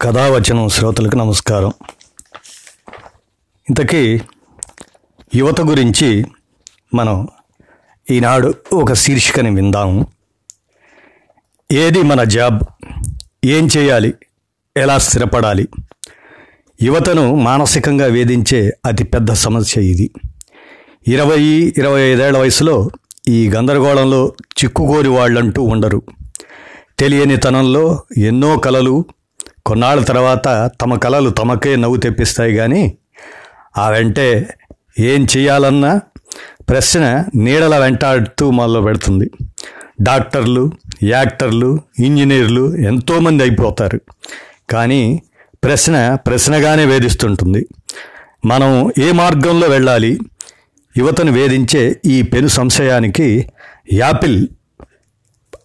కథావచనం శ్రోతలకు నమస్కారం. ఇంతకీ యువత గురించి మనం ఈనాడు ఒక శీర్షికని విందాము ఏది మన జాబ్? ఏం చేయాలి? ఎలా స్థిరపడాలి? యువతను మానసికంగా వేధించే అతిపెద్ద సమస్య ఇది. ఇరవై ఇరవై ఐదేళ్ళ వయసులో ఈ గందరగోళంలో చిక్కుకోరి వాళ్ళంటూ ఉండరు. తెలియని తనంలో ఎన్నో కలలు కొన్నాళ్ళ తర్వాత తమ కళలు తమకే నవ్వు తెప్పిస్తాయి కానీ ఆ వెంటే ఏం చేయాలన్నా ప్రశ్న నీడల వెంటాడుతూ మొదలు పెడుతుంది. డాక్టర్లు యాక్టర్లు ఇంజనీర్లు ఎంతోమంది అయిపోతారు. కానీ ప్రశ్న ప్రశ్నగానే వేధిస్తుంటుంది. మనం ఏ మార్గంలో వెళ్ళాలి? యువతను వేధించే ఈ పెను సంశయానికి యాపిల్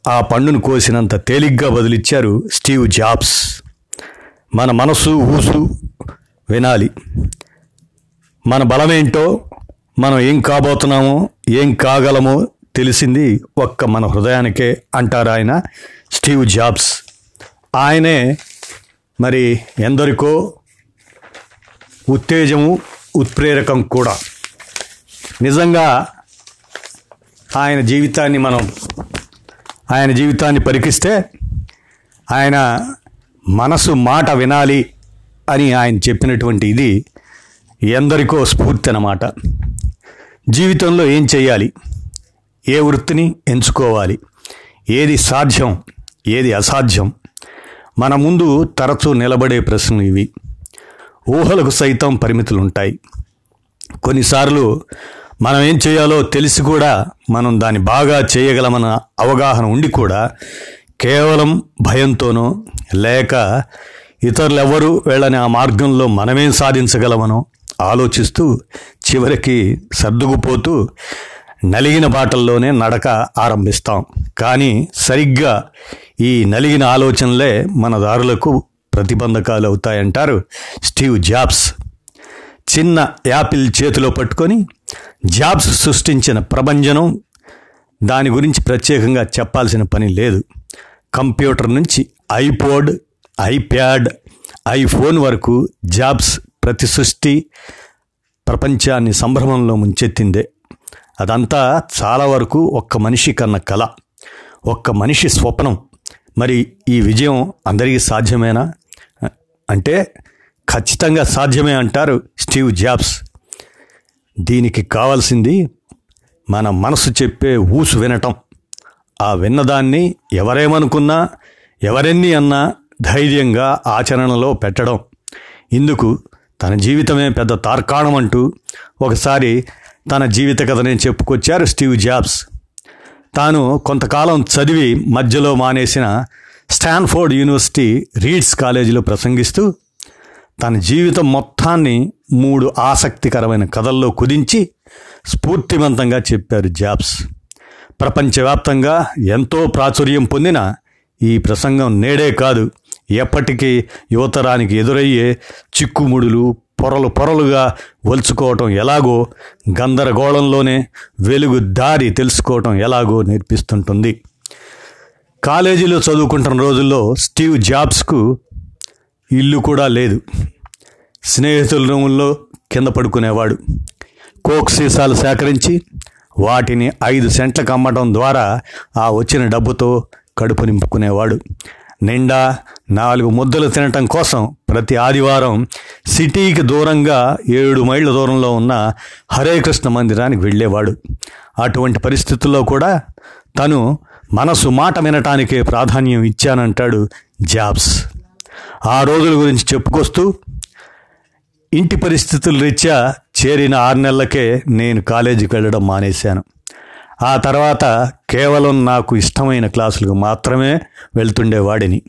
ఆ పండును కోసినంత తేలిగ్గా బదిలిచ్చారు స్టీవ్ జాబ్స్. మన మనసు ఊసు వినాలి. మన బలమేంటో మనం ఏం కాబోతున్నామో ఏం కాగలమో తెలిసింది ఒక్క మన హృదయానికే అంటారు ఆయన స్టీవ్ జాబ్స్. ఆయనే మరి ఎందరికో ఉత్తేజము ఉత్ప్రేరకం కూడా. నిజంగా ఆయన జీవితాన్ని మనం ఆయన జీవితాన్ని పరికిస్తే ఆయన మనసు మాట వినాలి అని ఆయన చెప్పినటువంటి ఇది ఎందరికో స్ఫూర్తి అన్నమాట. జీవితంలో ఏం చేయాలి ఏ వృత్తిని ఎంచుకోవాలి? ఏది సాధ్యం? ఏది అసాధ్యం? మన ముందు తరచూ నిలబడే ప్రశ్నలు ఇవి. ఊహలకు సైతం పరిమితులు ఉంటాయి కొన్నిసార్లు మనం ఏం చేయాలో తెలిసి కూడా మనం దాన్ని బాగా చేయగలమన్న అవగాహన ఉండి కూడా కేవలం భయంతోనో లేక ఇతరులెవ్వరూ వెళ్ళని ఆ మార్గంలో మనమేం సాధించగలమనో ఆలోచిస్తూ చివరికి సర్దుకుపోతూ నలిగిన బాటల్లోనే నడక ఆరంభిస్తాం. కానీ సరిగ్గా ఈ నలిగిన ఆలోచనలే మన దారులకు ప్రతిబంధకాలు అవుతాయంటారు స్టీవ్ జాబ్స్. చిన్న యాపిల్ చేతిలో పట్టుకొని జాబ్స్ సృష్టించిన ప్రభంజనం దాని గురించి ప్రత్యేకంగా చెప్పాల్సిన పని లేదు. కంప్యూటర్ నుంచి ఐపోడ్ ఐప్యాడ్ ఐఫోన్ వరకు జాబ్స్ ప్రతి సృష్టి ప్రపంచాన్ని సంభ్రమంలో ముంచెత్తిందే. అదంతా చాలా వరకు ఒక్క మనిషి కన్న కళ ఒక్క మనిషి స్వప్నం. మరి ఈ విజయం అందరికీ సాధ్యమేనా? అంటే ఖచ్చితంగా సాధ్యమే అంటారు స్టీవ్ జాబ్స్. దీనికి కావాల్సింది మన మనసు చెప్పే ఊసు వినటం. ఆ విన్నదాన్ని ఎవరేమనుకున్నా ఎవరెన్ని అన్నా ధైర్యంగా ఆచరణలో పెట్టడం. ఇందుకు తన జీవితమే పెద్ద తార్కాణం అంటూ ఒకసారి తన జీవిత కథనే చెప్పుకొచ్చారు స్టీవ్ జాబ్స్. తాను కొంతకాలం చదివి మధ్యలో మానేసిన స్టాన్ఫోర్డ్ యూనివర్సిటీ రీడ్స్ కాలేజీలో ప్రసంగిస్తూ తన జీవితం మొత్తాన్ని మూడు ఆసక్తికరమైన కథల్లో కుదించి స్ఫూర్తివంతంగా చెప్పారు జాబ్స్. ప్రపంచవ్యాప్తంగా ఎంతో ప్రాచుర్యం పొందిన ఈ ప్రసంగం నేడే కాదు. ఎప్పటికీ యువతరానికి ఎదురయ్యే చిక్కుముడులు పొరలు పొరలుగా వలుచుకోవటం ఎలాగో గందరగోళంలోనే వెలుగు దారి తెలుసుకోవటం ఎలాగో నేర్పిస్తుంటుంది. కాలేజీలో చదువుకుంటున్న రోజుల్లో స్టీవ్ జాబ్స్కు ఇల్లు కూడా లేదు. స్నేహితుల రూముల్లో కింద పడుకునేవాడు. కోక్ సీసాలు సేకరించి వాటిని ఐదు సెంట్లకు అమ్మడం ద్వారా ఆ వచ్చిన డబ్బుతో కడుపు నింపుకునేవాడు. నిండా నాలుగు ముద్దలు తినటం కోసం ప్రతి ఆదివారం సిటీకి దూరంగా ఏడు మైళ్ళ దూరంలో ఉన్న హరే కృష్ణ మందిరానికి వెళ్ళేవాడు. అటువంటి పరిస్థితుల్లో కూడా తను మనసు మాట వినటానికే ప్రాధాన్యం ఇచ్చానంటాడు జాబ్స్. ఆ రోజుల గురించి చెప్పుకొస్తూ ఇంటి పరిస్థితులు రీత్యా చేరిన ఆరు నెలలకే నేను కాలేజీకి వెళ్ళడం మానేశాను. ఆ తర్వాత కేవలం నాకు ఇష్టమైన క్లాసులకు మాత్రమే వెళ్తుండేవాడిని.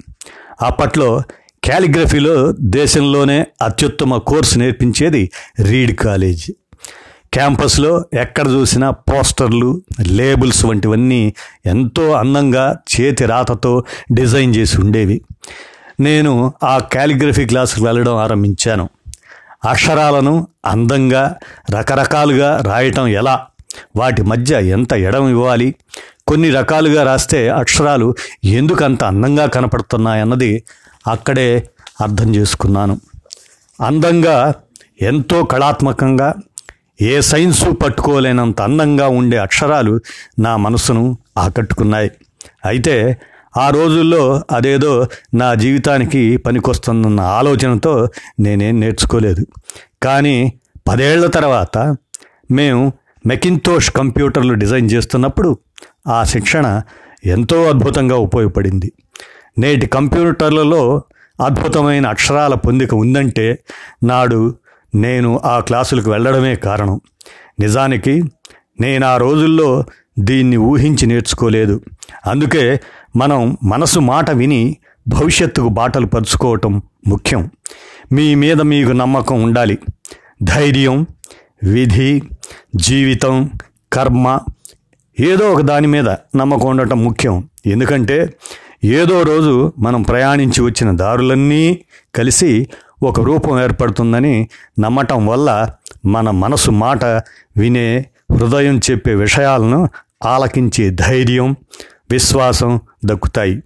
అప్పట్లో క్యాలిగ్రఫీలో దేశంలోనే అత్యుత్తమ కోర్సు నేర్పించేది రీడ్ కాలేజ్. క్యాంపస్లో ఎక్కడ చూసినా పోస్టర్లు లేబుల్స్ వంటివన్నీ ఎంతో అందంగా చేతి రాతతో డిజైన్ చేసి ఉండేవి. నేను ఆ క్యాలిగ్రఫీ క్లాసుకు వెళ్ళడం ఆరంభించాను. అక్షరాలను అందంగా రకరకాలుగా రాయటం ఎలా? వాటి మధ్య ఎంత ఎడం ఇవ్వాలి? కొన్ని రకాలుగా రాస్తే అక్షరాలు ఎందుకు అంత అందంగా కనపడుతున్నాయన్నది అక్కడే అర్థం చేసుకున్నాను. అందంగా ఎంతో కళాత్మకంగా ఏ సైన్సు పట్టుకోలేనంత అందంగా ఉండే అక్షరాలు నా మనసును ఆకట్టుకున్నాయి. అయితే ఆ రోజుల్లో అదేదో నా జీవితానికి పనికొస్తుందన్న ఆలోచనతో నేనేం నేర్చుకోలేదు. కానీ పదేళ్ళ తర్వాత మేము మెకింతోష్ కంప్యూటర్లు డిజైన్ చేస్తున్నప్పుడు ఆ శిక్షణ ఎంతో అద్భుతంగా ఉపయోగపడింది. నేటి కంప్యూటర్లలో అద్భుతమైన అక్షరాల పొందిక ఉందంటే నాడు నేను ఆ క్లాసులకు వెళ్ళడమే కారణం. నిజానికి నేను ఆ రోజుల్లో దీన్ని ఊహించి నేర్చుకోలేదు. అందుకే మనం మనసు మాట విని భవిష్యత్తుకు బాటలు పరుచుకోవటం ముఖ్యం. మీ మీద మీకు నమ్మకం ఉండాలి. ధైర్యం విధి జీవితం కర్మ ఏదో ఒక దాని మీద నమ్మకం ఉండటం ముఖ్యం. ఎందుకంటే ఏదో రోజు మనం ప్రయాణించి వచ్చిన దారులన్నీ కలిసి ఒక రూపం ఏర్పడుతుందని నమ్మటం వల్ల మన మనసు మాట వినే హృదయం చెప్పే విషయాలను ఆలకించే ధైర్యం విశ్వాసం దక్కుతాయి.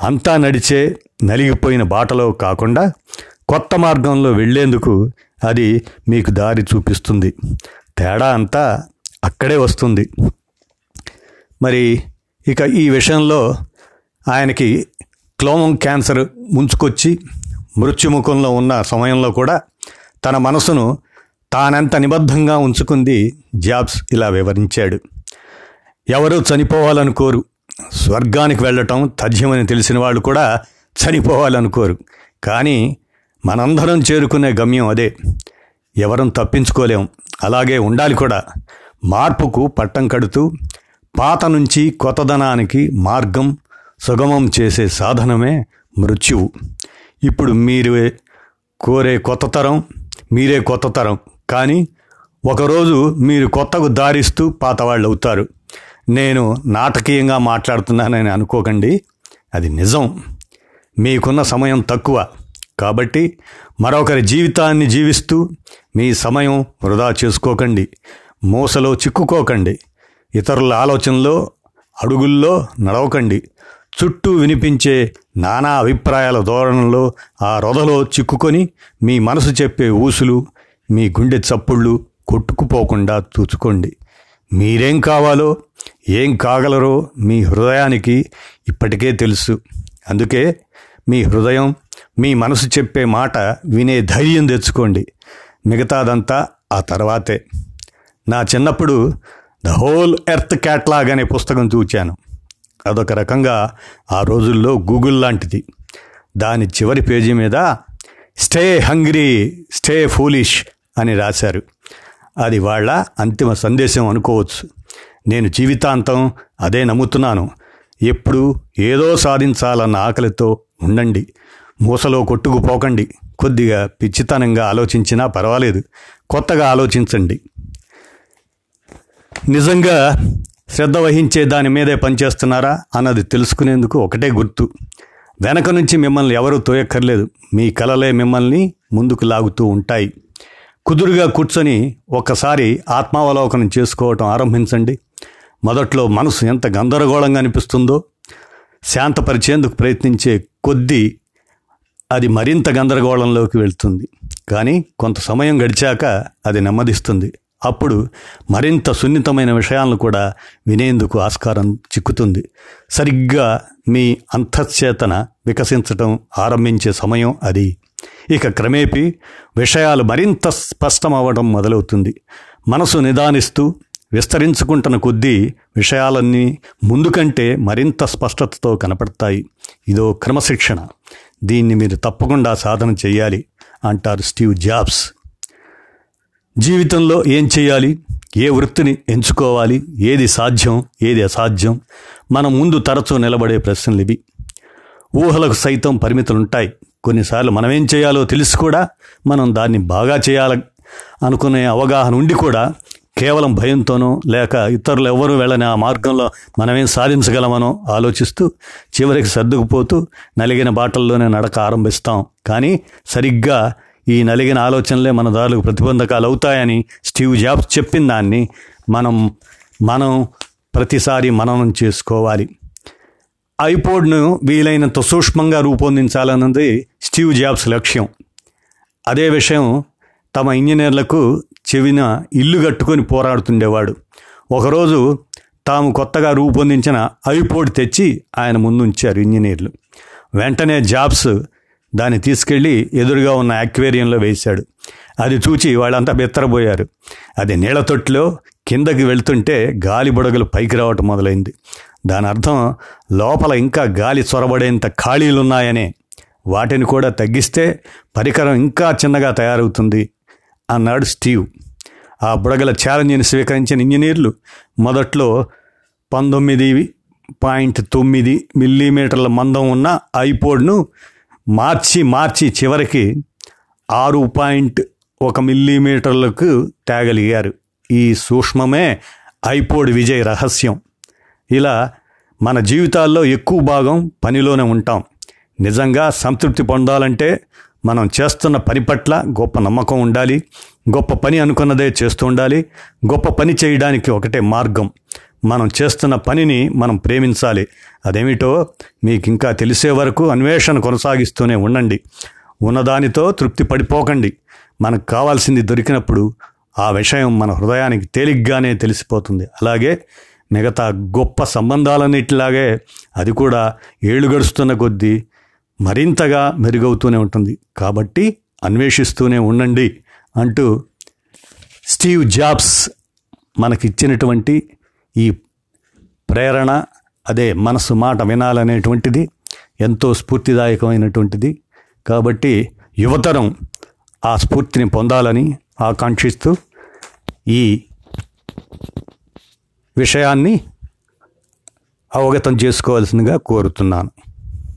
అంతా నడిచే నలిగిపోయిన బాటలో కాకుండా కొత్త మార్గంలో వెళ్ళేందుకు అది మీకు దారి చూపిస్తుంది. తేడా అంతా అక్కడే వస్తుంది. మరి ఇక ఈ విషయంలో ఆయనకి క్లోమం క్యాన్సర్ ముంచుకొచ్చి మృత్యుముఖంలో ఉన్న సమయంలో కూడా తన మనసును తానెంత నిబద్ధంగా ఉంచుకుంది జాబ్స్ ఇలా వివరించాడు. ఎవరు చనిపోవాలనుకోరు స్వర్గానికి వెళ్ళటం తథ్యమని తెలిసిన వాళ్ళు కూడా చనిపోవాలనుకోరు. కానీ మనందరం చేరుకునే గమ్యం అదే. ఎవరం తప్పించుకోలేం. అలాగే ఉండాలి కూడా. మార్పుకు పట్టం కడుతూ పాత నుంచి కొత్తదనానికి మార్గం సుగమం చేసే సాధనమే మృత్యువు. ఇప్పుడు మీరు కోరే కొత్త తరం మీరే కొత్త తరం. కానీ ఒకరోజు మీరు కొత్తకు దారిస్తూ పాతవాళ్ళు అవుతారు నేను నాటకీయంగా మాట్లాడుతున్నానని అనుకోకండి. అది నిజం. మీకున్న సమయం తక్కువ. కాబట్టి మరొకరి జీవితాన్ని జీవిస్తూ మీ సమయం వృధా చేసుకోకండి. మూసలో చిక్కుకోకండి. ఇతరుల ఆలోచనలో అడుగుల్లో నడవకండి. చుట్టూ వినిపించే నానా అభిప్రాయాల ధోరణిలో ఆ రొదలో చిక్కుకొని మీ మనసు చెప్పే ఊసులు మీ గుండె చప్పుళ్ళు కొట్టుకుపోకుండా చూచుకోండి మీరేం కావాలో ఏం కాగలరో మీ హృదయానికి ఇప్పటికే తెలుసు. అందుకే మీ హృదయం మీ మనసు చెప్పే మాట వినే ధైర్యం తెచ్చుకోండి. మిగతాదంతా ఆ తర్వాతే. నా చిన్నప్పుడు ద హోల్ ఎర్త్ క్యాట్లాగ్ అనే పుస్తకం చూచాను. అదొక రకంగా ఆ రోజుల్లో గూగుల్ లాంటిది. దాని చివరి పేజీ మీద స్టే హంగ్రీ స్టే ఫూలిష్ అని రాశారు. అది వాళ్ళ అంతిమ సందేశం అనుకోవచ్చు. నేను జీవితాంతం అదే నమ్ముతున్నాను. ఎప్పుడు ఏదో సాధించాలన్న ఆకలితో ఉండండి. మూసలో కొట్టుకుపోకండి. కొద్దిగా పిచ్చితనంగా ఆలోచించినా పర్వాలేదు. కొత్తగా ఆలోచించండి. నిజంగా శ్రద్ధ వహించే దాని మీదే పనిచేస్తున్నారా అన్నది తెలుసుకునేందుకు ఒకటే గుర్తు. వెనక నుంచి మిమ్మల్ని ఎవరూ తోయక్కర్లేదు. మీ కలలే మిమ్మల్ని ముందుకు లాగుతూ ఉంటాయి. కుదురుగా కూర్చొని ఒక్కసారి ఆత్మావలోకనం చేసుకోవటం ఆరంభించండి. మొదట్లో మనసు ఎంత గందరగోళంగా అనిపిస్తుందో శాంతపరిచేందుకు ప్రయత్నించే కొద్దీ అది మరింత గందరగోళంలోకి వెళ్తుంది. కానీ కొంత సమయం గడిచాక అది నెమ్మదిస్తుంది. అప్పుడు మరింత సున్నితమైన విషయాలను కూడా వినేందుకు ఆస్కారం చిక్కుతుంది. సరిగ్గా మీ అంతఃచేతన వికసించటం ఆరంభించే సమయం అది. ఇక క్రమేపీ విషయాలు మరింత స్పష్టమవ్వడం మొదలవుతుంది. మనసు నిదానిస్తూ విస్తరించుకుంటున్న కొద్దీ విషయాలన్నీ ముందు కంటే మరింత స్పష్టతతో కనపడతాయి. ఇదో క్రమశిక్షణ. దీన్ని మీరు తప్పకుండా సాధన చేయాలి అంటారు స్టీవ్ జాబ్స్. జీవితంలో ఏం చేయాలి? ఏ వృత్తిని ఎంచుకోవాలి? ఏది సాధ్యం? ఏది అసాధ్యం? మన ముందు తరచూ నిలబడే ప్రశ్నలు ఇవి. ఊహలకు సైతం పరిమితులుంటాయి. కొన్నిసార్లు మనం ఏం చేయాలో తెలిసి కూడా మనం దాన్ని బాగా చేయాల అనుకునే అవగాహన ఉండి కూడా కేవలం భయంతోనో లేక ఇతరులు ఎవరు వెళ్ళని ఆ మార్గంలో మనమేం సాధించగలమనో ఆలోచిస్తూ చివరికి సర్దుకుపోతూ నలిగిన బాటల్లోనే నడక ఆరంభిస్తాం. కానీ సరిగ్గా ఈ నలిగిన ఆలోచనలే మన దారులకు ప్రతిబంధకాలు అవుతాయని స్టీవ్ జాబ్స్ చెప్పిన దాన్ని మనం మనం ప్రతిసారి మననం చేసుకోవాలి. ఐపోడ్ను వీలైనంత సూక్ష్మంగా రూపొందించాలన్నది స్టీవ్ స్టీవ్ జాబ్స్ లక్ష్యం. అదే విషయం తమ ఇంజనీర్లకు చెవిన ఇల్లు కట్టుకొని పోరాడుతుండేవాడు. ఒకరోజు తాము కొత్తగా రూపొందించిన ఐపోడ్ తెచ్చి ఆయన ముందుంచారు ఇంజనీర్లు. వెంటనే జాబ్స్ దాన్ని తీసుకెళ్ళి ఎదురుగా ఉన్న అక్వేరియంలో వేశాడు. అది చూచి వాళ్ళంతా బెత్తరబోయారు అది నీళ్ళ తొట్టిలో కిందకి వెళ్తుంటే గాలి బుడగలు పైకి రావటం మొదలైంది. దాని అర్థం లోపల ఇంకా గాలి చొరబడేంత ఖాళీలున్నాయనే. వాటిని కూడా తగ్గిస్తే పరికరం ఇంకా చిన్నగా తయారవుతుంది. అన్నాడు స్టీవ్. ఆ బుడగల ఛాలెంజ్ని స్వీకరించిన ఇంజనీర్లు మొదట్లో పంతొమ్మిది పాయింట్ తొమ్మిది మిల్లీమీటర్ల మందం ఉన్న ఐపోడ్ను మార్చి మార్చి చివరికి ఆరు పాయింట్ ఒక మిల్లీమీటర్లకు తేగలిగారు. ఈ సూక్ష్మమే ఐపోడ్ విజయ్ రహస్యం. ఇలా మన జీవితాల్లో ఎక్కువ భాగం పనిలోనే ఉంటాం. నిజంగా సంతృప్తి పొందాలంటే మనం చేస్తున్న పని పట్ల గొప్ప నమ్మకం ఉండాలి. గొప్ప పని అనుకున్నదే చేస్తూ ఉండాలి. గొప్ప పని చేయడానికి ఒకటే మార్గం. మనం చేస్తున్న పనిని మనం ప్రేమించాలి. అదేమిటో మీకు ఇంకా తెలిసే వరకు అన్వేషణ కొనసాగిస్తూనే ఉండండి. ఉన్నదానితో తృప్తి పడిపోకండి. మనకు కావాల్సింది దొరికినప్పుడు ఆ విషయం మన హృదయానికి తేలిగ్గానే తెలిసిపోతుంది. అలాగే మిగతా గొప్ప సంబంధాలన్నిటిలాగే అది కూడా ఏళ్ళు గడుస్తున్న కొద్దీ మరింతగా మెరుగవుతూనే ఉంటుంది. కాబట్టి అన్వేషిస్తూనే ఉండండి అంటూ స్టీవ్ జాబ్స్ మనకిచ్చినటువంటి ఈ ప్రేరణ అదే మనసు మాట వినాలనేటువంటిది ఎంతో స్ఫూర్తిదాయకమైనటువంటిది. కాబట్టి యువతరం ఆ స్ఫూర్తిని పొందాలని ఆకాంక్షిస్తూ ఈ విషయాన్ని అవగతం చేసుకోవాల్సిందిగా కోరుతున్నాను.